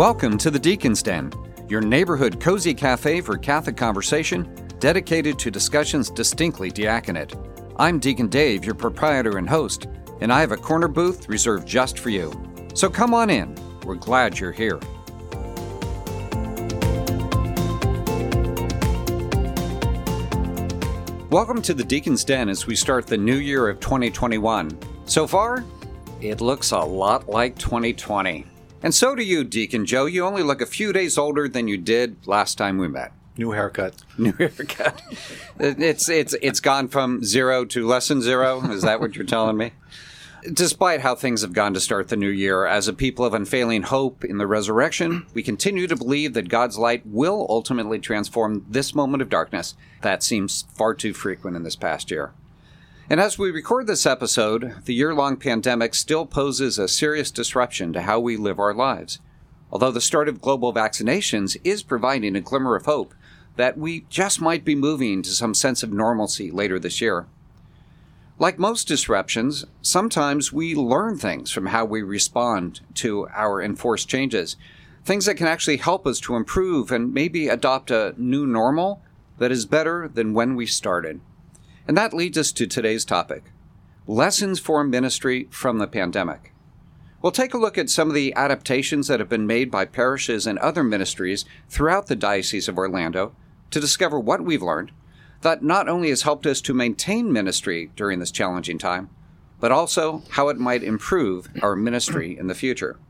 Welcome to the Deacon's Den, your neighborhood cozy cafe for Catholic conversation dedicated to discussions distinctly diaconate. I'm Deacon Dave, your proprietor and host, and I have a corner booth reserved just for you. So come on in. We're glad you're here. Welcome to the Deacon's Den as we start the new year of 2021. So far, it looks a lot like 2020. And so do you, Deacon Joe. You only look a few days older than you did last time we met. New haircut. New haircut. it's it's it's gone from zero to less than zero. Is that what you're telling me? Despite how things have gone to start the new year, as a people of unfailing hope in the resurrection, we continue to believe that God's light will ultimately transform this moment of darkness. That seems far too frequent in this past year. And as we record this episode, the year long pandemic still poses a serious disruption to how we live our lives. Although the start of global vaccinations is providing a glimmer of hope that we just might be moving to some sense of normalcy later this year. Like most disruptions, sometimes we learn things from how we respond to our enforced changes, things that can actually help us to improve and maybe adopt a new normal that is better than when we started. And that leads us to today's topic lessons for ministry from the pandemic. We'll take a look at some of the adaptations that have been made by parishes and other ministries throughout the Diocese of Orlando to discover what we've learned that not only has helped us to maintain ministry during this challenging time, but also how it might improve our ministry in the future.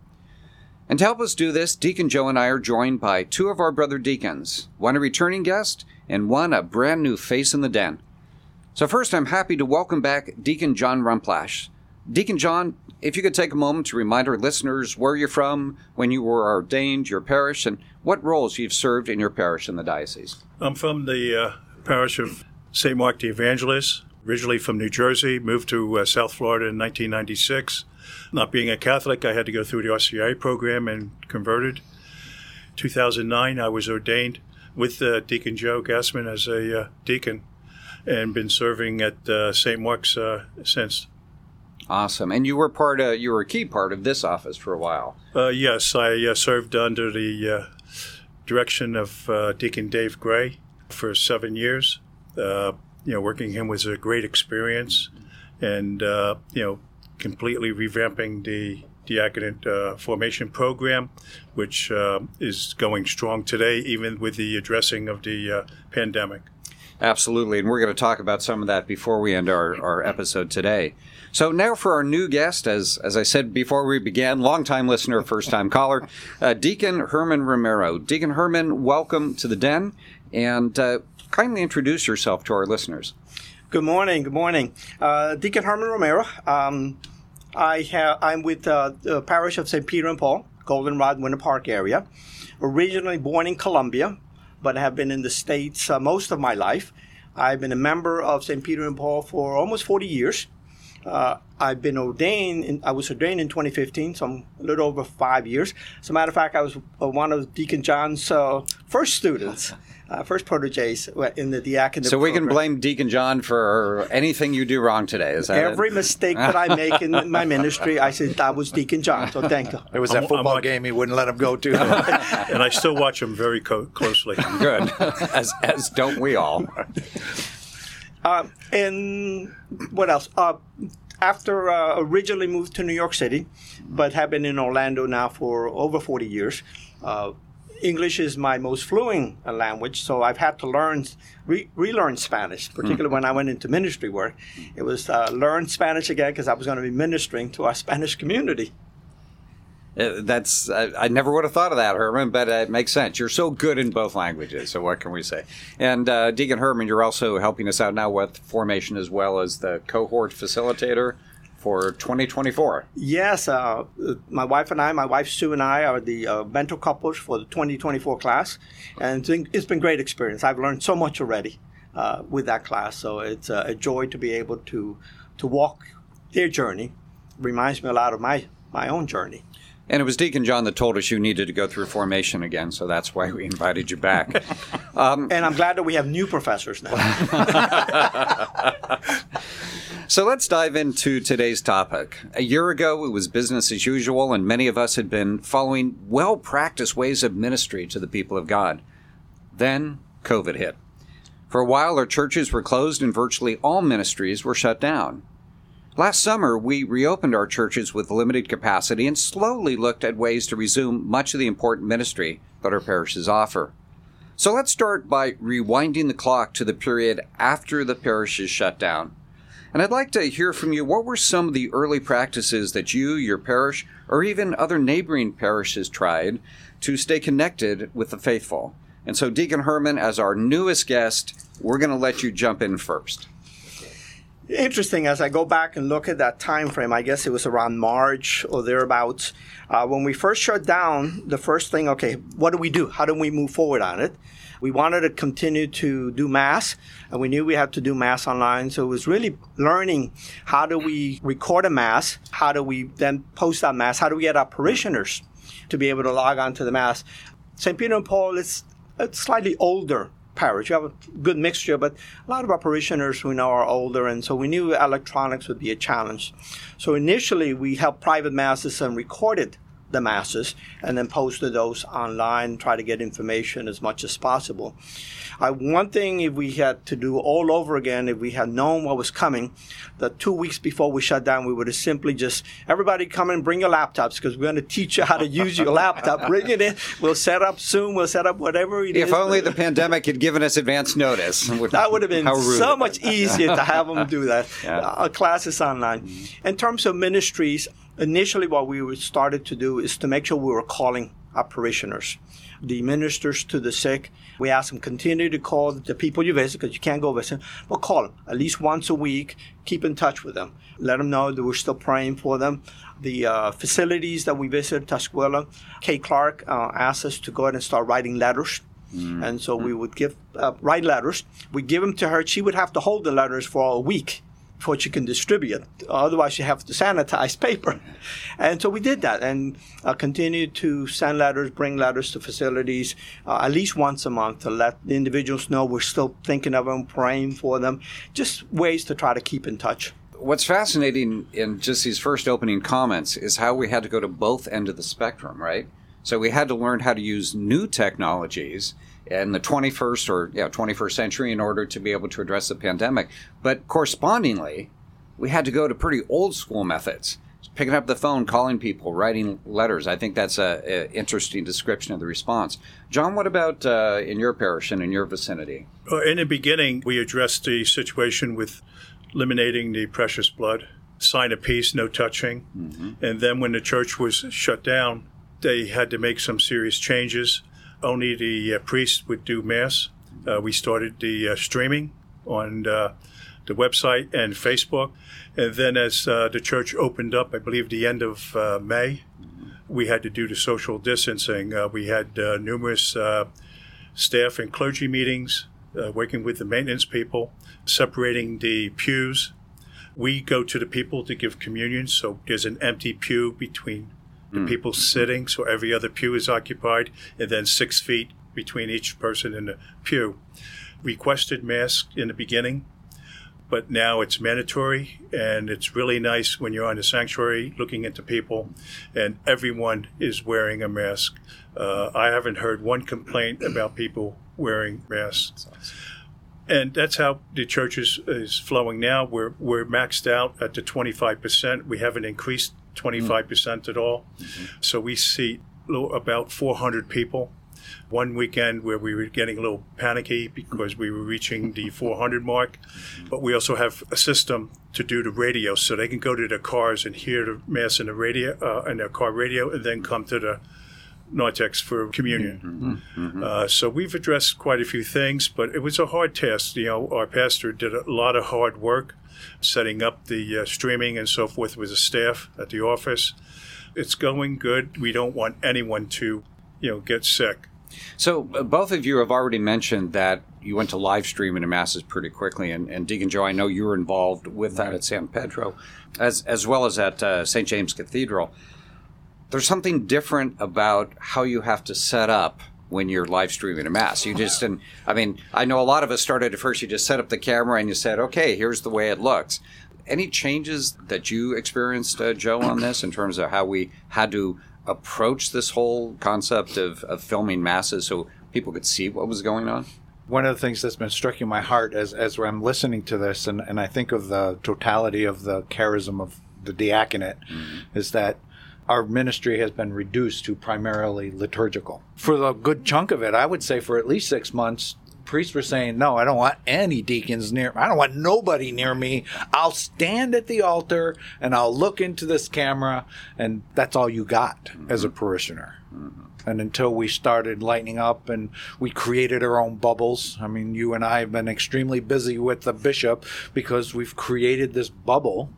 And to help us do this, Deacon Joe and I are joined by two of our brother deacons, one a returning guest and one a brand new face in the den. So, first, I'm happy to welcome back Deacon John Rumplash. Deacon John, if you could take a moment to remind our listeners where you're from, when you were ordained, your parish, and what roles you've served in your parish in the diocese. I'm from the uh, parish of St. Mark the Evangelist, originally from New Jersey, moved to uh, South Florida in 1996. Not being a Catholic, I had to go through the RCIA program and converted. 2009, I was ordained with uh, Deacon Joe Gassman as a uh, deacon and been serving at uh, St. Mark's uh, since. Awesome. And you were part of, you were a key part of this office for a while. Uh, yes, I uh, served under the uh, direction of uh, Deacon Dave Gray for seven years. Uh, you know, working him was a great experience, and uh, you know, completely revamping the diaconate uh, formation program, which uh, is going strong today, even with the addressing of the uh, pandemic. Absolutely. And we're going to talk about some of that before we end our, our episode today. So now for our new guest, as, as I said before we began, longtime listener, first time caller, uh, Deacon Herman Romero. Deacon Herman, welcome to the den and uh, kindly introduce yourself to our listeners. Good morning. Good morning. Uh, Deacon Herman Romero. Um, I have, I'm with uh, the parish of St. Peter and Paul, Goldenrod, Winter Park area. Originally born in Colombia, but have been in the States uh, most of my life. I've been a member of St. Peter and Paul for almost 40 years. Uh, I've been ordained. In, I was ordained in 2015, so I'm a little over five years. As a matter of fact, I was uh, one of Deacon John's uh, first students, uh, first proteges in the diaconate. So we can blame Deacon John for anything you do wrong today. Is that it? Every mistake that I make in my ministry, I said that was Deacon John. So thank you. It was I'm- that football I'm- game he wouldn't let him go to. and I still watch him very co- closely. Good, as as don't we all? Uh, and what else? Uh, after uh, originally moved to New York City, but have been in Orlando now for over 40 years. English is my most fluent uh, language, so I've had to learn, re- relearn Spanish, particularly when I went into ministry work. It was uh, learn Spanish again because I was going to be ministering to our Spanish community. Uh, That's I, I never would have thought of that, Herman, but uh, it makes sense. You're so good in both languages, so what can we say? And uh, Deacon Herman, you're also helping us out now with formation as well as the cohort facilitator for 2024. Yes, uh, my wife and I, my wife Sue and I, are the uh, mentor couples for the 2024 class, and it's been great experience. I've learned so much already uh, with that class, so it's uh, a joy to be able to to walk their journey. Reminds me a lot of my my own journey. And it was Deacon John that told us you needed to go through formation again, so that's why we invited you back. Um, And I'm glad that we have new professors now. So let's dive into today's topic. A year ago, it was business as usual, and many of us had been following well practiced ways of ministry to the people of God. Then COVID hit. For a while, our churches were closed and virtually all ministries were shut down. Last summer, we reopened our churches with limited capacity and slowly looked at ways to resume much of the important ministry that our parishes offer. So let's start by rewinding the clock to the period after the parishes shut down. And I'd like to hear from you what were some of the early practices that you, your parish, or even other neighboring parishes tried to stay connected with the faithful? And so, Deacon Herman, as our newest guest, we're going to let you jump in first. Interesting as I go back and look at that time frame, I guess it was around March or thereabouts. Uh, when we first shut down, the first thing, okay, what do we do? How do we move forward on it? We wanted to continue to do mass, and we knew we had to do mass online. So it was really learning how do we record a mass? How do we then post that mass? How do we get our parishioners to be able to log on to the mass? St. Peter and Paul is slightly older parish. You have a good mixture, but a lot of our parishioners we know are older, and so we knew electronics would be a challenge. So initially, we held private masses and recorded the masses and then posted those online, try to get information as much as possible. Uh, one thing, if we had to do all over again, if we had known what was coming, the two weeks before we shut down, we would have simply just everybody come and bring your laptops because we're going to teach you how to use your laptop. Bring it in. We'll set up soon. We'll set up whatever it if is. only the pandemic had given us advance notice. That would have been so much easier to have them do that. Yeah. Uh, classes online. In terms of ministries, initially what we started to do is to make sure we were calling our parishioners, the ministers to the sick. We ask them continue to call the people you visit because you can't go visit, but call them at least once a week. Keep in touch with them. Let them know that we're still praying for them. The uh, facilities that we visited, Tuscuela, Kay Clark uh, asked us to go ahead and start writing letters and so we would give uh, write letters. We give them to her. She would have to hold the letters for a week before she can distribute. Otherwise, you have to sanitize paper. And so we did that and uh, continued to send letters, bring letters to facilities uh, at least once a month to let the individuals know we're still thinking of them, praying for them. Just ways to try to keep in touch. What's fascinating in just these first opening comments is how we had to go to both end of the spectrum, right? So we had to learn how to use new technologies in the 21st or yeah, 21st century in order to be able to address the pandemic. But correspondingly, we had to go to pretty old school methods. Picking up the phone, calling people, writing letters. I think that's a, a interesting description of the response. John, what about uh, in your parish and in your vicinity? Uh, In the beginning, we addressed the situation with eliminating the precious blood, sign of peace, no touching. And then when the church was shut down, they had to make some serious changes. Only the uh, priest would do mass. Uh, we started the uh, streaming on uh, the website and Facebook. And then as uh, the church opened up, I believe the end of May, we had to do the social distancing. We had numerous staff and clergy meetings, working with the maintenance people, separating the pews. We go to the people to give communion, so there's an empty pew between the people sitting, so every other pew is occupied, and then six feet between each person in the pew. Requested mask in the beginning, but now it's mandatory, and it's really nice when you're on the sanctuary looking into people, and everyone is wearing a mask. Uh, I haven't heard one complaint about people wearing masks and that's how the church is, is flowing now. We're we're maxed out at the 25 percent. We haven't increased 25 percent at all. So we see lo- about 400 people. One weekend where we were getting a little panicky because we were reaching the 400 mark, but we also have a system to do the radio, so they can go to their cars and hear the mass in the radio uh, in their car radio, and then come to the Narthex for communion. Uh, so we've addressed quite a few things, but it was a hard task. You know, our pastor did a lot of hard work setting up the uh, streaming and so forth with the staff at the office. It's going good. We don't want anyone to, you know, get sick. So uh, both of you have already mentioned that you went to live streaming the masses pretty quickly, and, and Deacon Joe, I know you were involved with that at San Pedro, as as well as at uh, St James Cathedral. There's something different about how you have to set up when you're live streaming a mass. You just and I mean, I know a lot of us started at first. You just set up the camera and you said, "Okay, here's the way it looks." Any changes that you experienced, uh, Joe, on this in terms of how we had to approach this whole concept of, of filming masses so people could see what was going on? One of the things that's been striking my heart as, as I'm listening to this, and, and I think of the totality of the charism of the diaconate, mm-hmm. is that our ministry has been reduced to primarily liturgical. For the good chunk of it, I would say for at least six months, priests were saying, No, I don't want any deacons near I don't want nobody near me. I'll stand at the altar and I'll look into this camera, and that's all you got mm-hmm. as a parishioner. Mm-hmm. And until we started lightening up and we created our own bubbles. I mean, you and I have been extremely busy with the bishop because we've created this bubble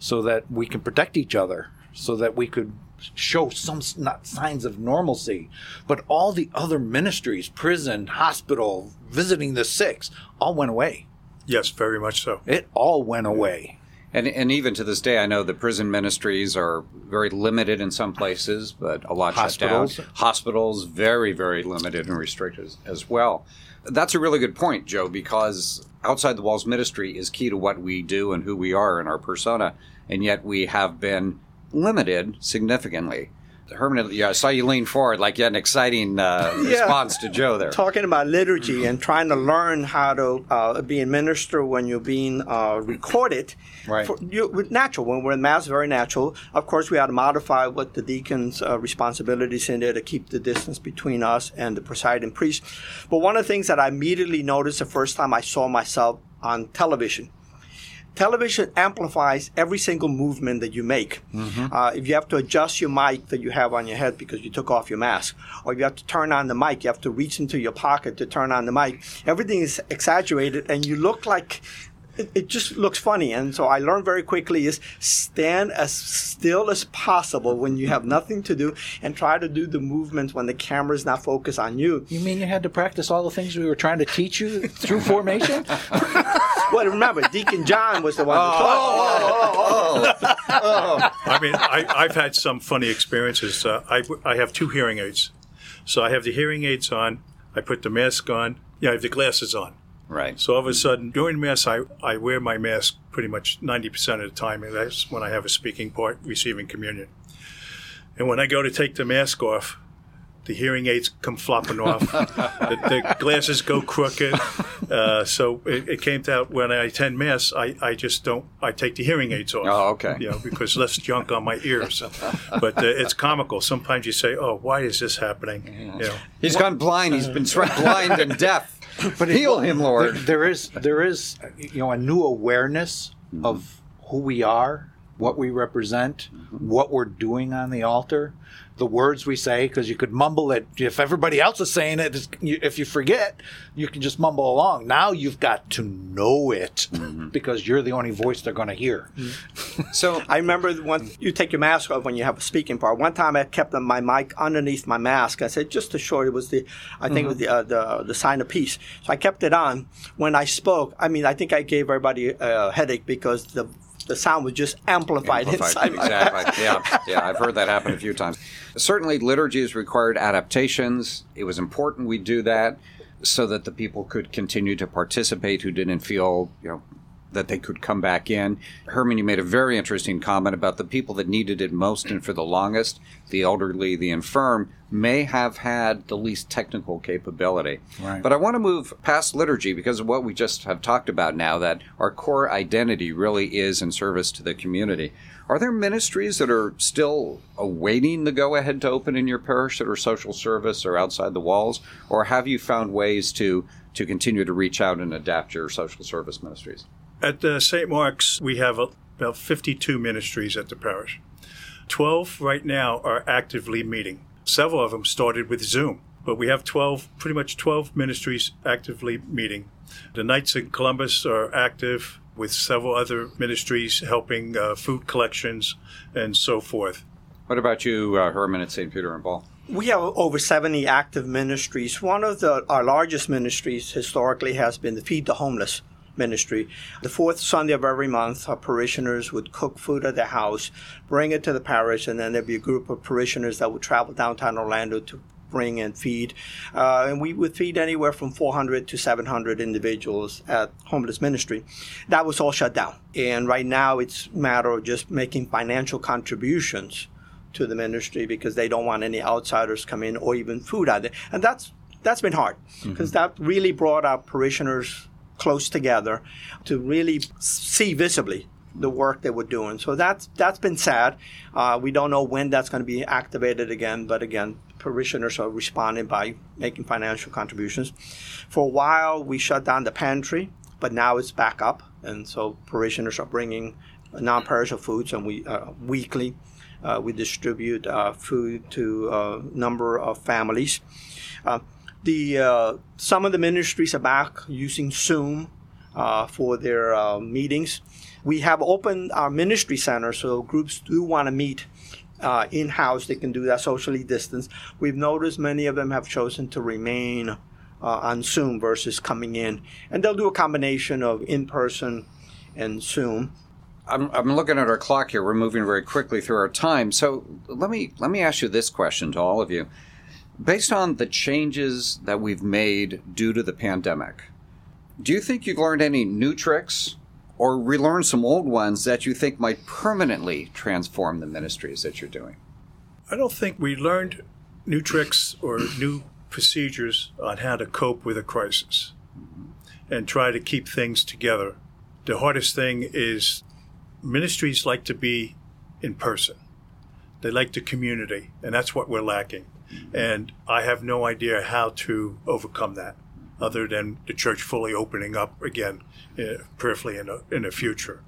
so that we can protect each other so that we could show some not signs of normalcy. But all the other ministries, prison, hospital, visiting the sick, all went away. Yes, very much so. It all went away. And, and even to this day, I know the prison ministries are very limited in some places, but a lot of Hospitals. shut down. Hospitals, very, very limited and restricted as well. That's a really good point, Joe, because outside the walls ministry is key to what we do and who we are in our persona. And yet we have been limited significantly. Herman, yeah, I saw you lean forward like you had an exciting uh, yeah. response to Joe there. Talking about liturgy and trying to learn how to uh, be a minister when you're being uh, recorded. Right. For, you, natural. When we're in Mass, very natural. Of course, we had to modify what the deacon's uh, responsibilities in there to keep the distance between us and the presiding priest. But one of the things that I immediately noticed the first time I saw myself on television – television amplifies every single movement that you make. Mm-hmm. Uh, if you have to adjust your mic that you have on your head because you took off your mask, or you have to turn on the mic, you have to reach into your pocket to turn on the mic. Everything is exaggerated, and you look like it, it, just looks funny. And so I learned very quickly is stand as still as possible when you have nothing to do and try to do the movements when the camera is not focused on you. You mean you had to practice all the things we were trying to teach you through formation? well, remember, Deacon John was the one oh, taught. Oh, oh, oh, oh, I mean, I, have had some funny experiences. Uh, I, I have two hearing aids. So I have the hearing aids on. I put the mask on. Yeah, I have the glasses on. Right. So all of a sudden, during Mass, I, I wear my mask pretty much 90% of the time, and that's when I have a speaking part, receiving communion. And when I go to take the mask off, the hearing aids come flopping off, the, the, glasses go crooked. Uh, so it, it, came out when I attend mass, I, I just don't. I take the hearing aids off. Oh, okay. You know, because less junk on my ears. But uh, it's comical. Sometimes you say, "Oh, why is this happening?" You know, he's gone blind. He's been blind and deaf. but heal him, Lord. There, there is there is you know a new awareness mm-hmm. of who we are, what we represent, mm-hmm. what we're doing on the altar, the words we say because you could mumble it. If everybody else is saying it if you forget you can just mumble along. Now you've got to know it mm-hmm. because you're the only voice they're going to hear. Mm-hmm. so i remember once you take your mask off when you have a speaking part. One time i kept my mic underneath my mask. I said just to show it was the i think mm-hmm. it was the, uh, the, the sign of peace. So i kept it on. When i spoke i mean i think i gave everybody a headache because the the sound was just amplified, amplified inside. Exactly. yeah, yeah. I've heard that happen a few times. Certainly, liturgy has required adaptations. It was important we do that so that the people could continue to participate who didn't feel, you know, that they could come back in. Herman, you made a very interesting comment about the people that needed it most and for the longest, the elderly, the infirm, may have had the least technical capability. Right. But I want to move past liturgy because of what we just have talked about now, that our core identity really is in service to the community. Are there ministries that are still awaiting the go ahead to open in your parish that are social service or outside the walls? Or have you found ways to, to continue to reach out and adapt your social service ministries? At uh, St. Mark's, we have about 52 ministries at the parish. 12 right now are actively meeting. Several of them started with Zoom, but we have 12, pretty much 12 ministries actively meeting. The Knights in Columbus are active with several other ministries helping uh, food collections and so forth. What about you, uh, Herman, at St. Peter and Paul? We have over 70 active ministries. One of the, our largest ministries historically has been the Feed the Homeless ministry. The fourth Sunday of every month, our parishioners would cook food at their house, bring it to the parish, and then there'd be a group of parishioners that would travel downtown Orlando to bring and feed. Uh, and we would feed anywhere from 400 to 700 individuals at Homeless Ministry. That was all shut down. And right now it's a matter of just making financial contributions to the ministry because they don't want any outsiders come in or even food out there. And that's that's been hard because mm-hmm. that really brought our parishioners close together to really see visibly the work they were doing. So that's that's been sad. Uh, we don't know when that's going to be activated again, but again, parishioners are responding by making financial contributions. For a while, we shut down the pantry, but now it's back up, and so parishioners are bringing non-perishable foods, and we uh, weekly uh, we distribute uh, food to a number of families. Uh, the uh, some of the ministries are back using Zoom for their meetings we have opened our ministry center so groups do want to meet uh, in house. They can do that socially distanced. We've noticed many of them have chosen to remain uh, on Zoom versus coming in, and they'll do a combination of in person and Zoom. I'm, I'm looking at our clock here. We're moving very quickly through our time. So let me let me ask you this question to all of you. Based on the changes that we've made due to the pandemic, do you think you've learned any new tricks or relearned some old ones that you think might permanently transform the ministries that you're doing? I don't think we learned new tricks or new procedures on how to cope with a crisis and try to keep things together. The hardest thing is ministries like to be in person. They like the community, and that's what we're lacking. And I have no idea how to overcome that other than the church fully opening up again, uh, prayerfully in, a, in the future.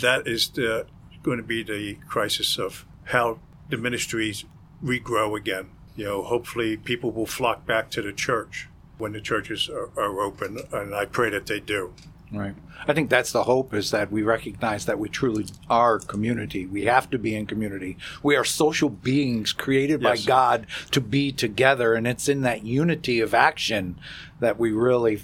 That is the, going to be the crisis of how the ministries regrow again. You know, hopefully people will flock back to the church when the churches are, are open, and I pray that they do. Right. I think that's the hope is that we recognize that we truly are community. We have to be in community. We are social beings created yes. by God to be together, and it's in that unity of action that we really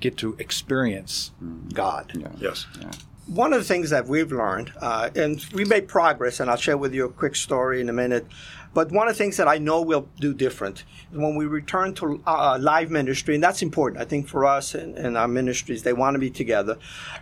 get to experience mm-hmm. God. Yeah. Yes. Yeah. One of the things that we've learned, uh, and we made progress, and I'll share with you a quick story in a minute. But one of the things that I know we'll do different when we return to uh, live ministry, and that's important. I think for us and, and, our ministries, they want to be together.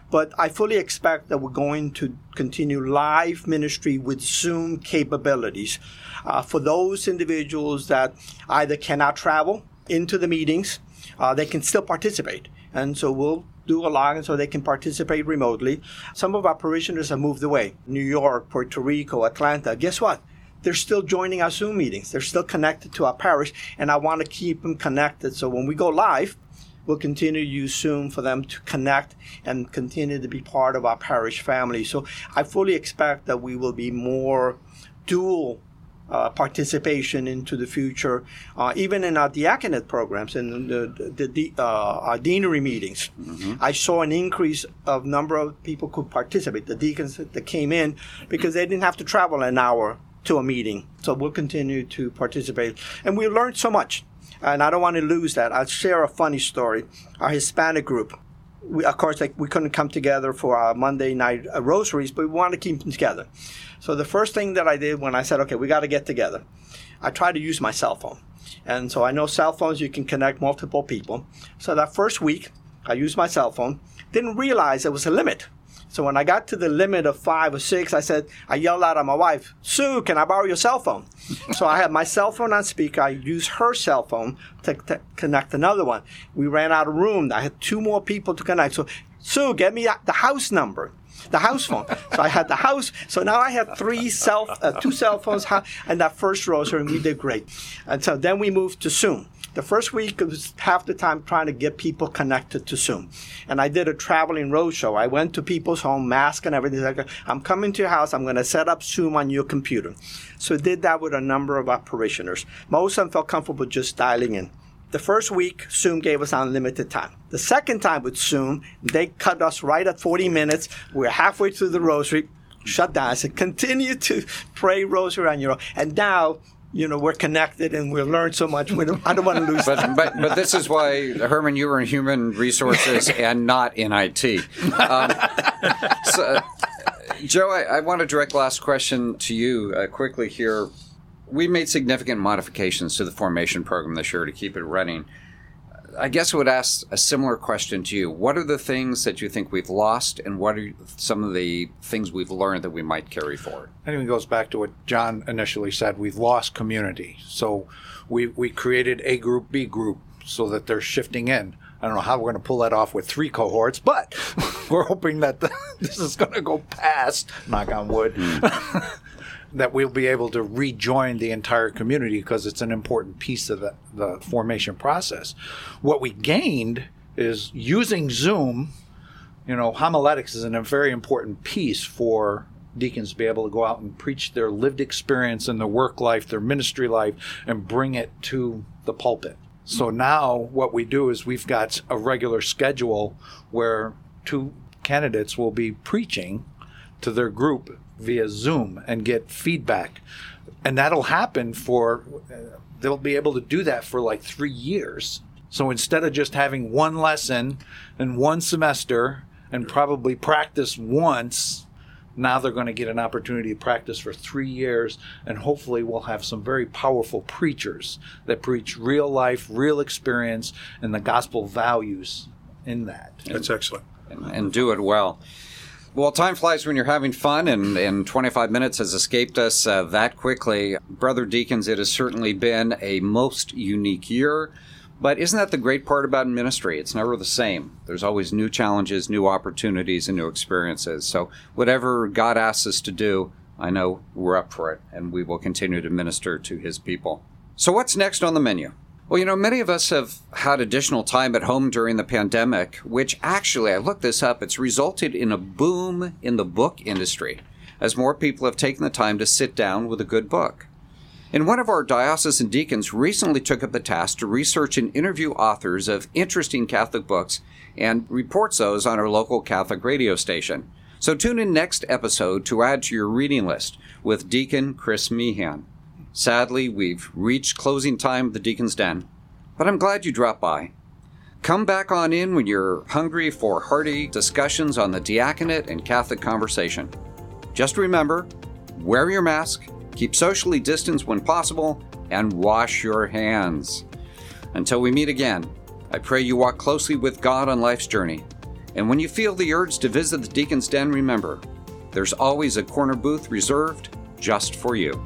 But I fully expect that we're going to continue live ministry with Zoom capabilities uh, for those individuals that either cannot travel into the meetings, uh, they can still participate. And so we'll do a login so they can participate remotely. Some of our parishioners have moved away New York, Puerto Rico, Atlanta. Guess what? they're still joining our Zoom meetings. They're still connected to our parish, and I want to keep them connected. So when we go live, we'll continue to use Zoom for them to connect and continue to be part of our parish family. So I fully expect that we will be more dual uh, participation into the future, uh, even in our diaconate programs and the, the, the uh, our deanery meetings. Mm-hmm. I saw an increase of number of people could participate, the deacons that came in because they didn't have to travel an hour to a meeting. So we'll continue to participate. And we learned so much. And I don't want to lose that. I'll share a funny story. Our Hispanic group, we, of course, like, we couldn't come together for our Monday night uh, rosaries, but we wanted to keep them together. So the first thing that I did when I said, okay, we got to get together, I tried to use my cell phone. And so I know cell phones, you can connect multiple people. So that first week, I used my cell phone, didn't realize there was a limit so when I got to the limit of five or six, I said, I yelled out at my wife, Sue, can I borrow your cell phone? so I had my cell phone on speaker. I used her cell phone to, to, connect another one. We ran out of room. I had two more people to connect. So, Sue, get me the house number the house phone. So I had the house. So now I had three cell, uh, two cell phones, and that first rosary, and we did great. And so then we moved to Zoom. The first week was half the time trying to get people connected to Zoom. And I did a traveling roadshow. I went to people's home, mask and everything. Like, I'm coming to your house. I'm going to set up Zoom on your computer. So I did that with a number of our parishioners. Most of them felt comfortable just dialing in. The first week, Zoom gave us unlimited time. The second time with Zoom, they cut us right at 40 minutes. We're halfway through the rosary, shut down. I said, continue to pray rosary on your own. And now you know, we're connected and we'll learn so much. We don't, I don't want to lose. But, but, but this is why Herman, you were in human resources and not in IT. Um, so, Joe, I, I, want to direct last question to you uh, quickly here. we made significant modifications to the formation program this year to keep it running. I guess I would ask a similar question to you. What are the things that you think we've lost, and what are some of the things we've learned that we might carry forward? I think it goes back to what John initially said. We've lost community. So we, we created A group, B group, so that they're shifting in. I don't know how we're going to pull that off with three cohorts, but we're hoping that the, this is going to go past, knock on wood, hmm. that we'll be able to rejoin the entire community because it's an important piece of the, the formation process. What we gained is using Zoom, you know, homiletics is a very important piece for deacons to be able to go out and preach their lived experience in their work life, their ministry life, and bring it to the pulpit. So now what we do is we've got a regular schedule where two candidates will be preaching to their group via Zoom and get feedback. And that'll happen for, uh, they'll be able to do that for like three years. So instead of just having one lesson in one semester and probably practice once, now they're going to get an opportunity to practice for three years, and hopefully, we'll have some very powerful preachers that preach real life, real experience, and the gospel values in that. That's excellent. and, and do it well. Well, time flies when you're having fun, and, and 25 minutes has escaped us uh, that quickly. Brother Deacons, it has certainly been a most unique year. But isn't that the great part about ministry? It's never the same. There's always new challenges, new opportunities, and new experiences. So, whatever God asks us to do, I know we're up for it, and we will continue to minister to His people. So, what's next on the menu? Well, you know, many of us have had additional time at home during the pandemic, which actually, I looked this up, it's resulted in a boom in the book industry as more people have taken the time to sit down with a good book. And one of our diocesan deacons recently took up the task to research and interview authors of interesting Catholic books and reports those on our local Catholic radio station. So tune in next episode to add to your reading list with Deacon Chris Meehan. Sadly, we've reached closing time of the Deacon's Den, but I'm glad you dropped by. Come back on in when you're hungry for hearty discussions on the diaconate and Catholic conversation. Just remember wear your mask, keep socially distanced when possible, and wash your hands. Until we meet again, I pray you walk closely with God on life's journey. And when you feel the urge to visit the Deacon's Den, remember there's always a corner booth reserved just for you.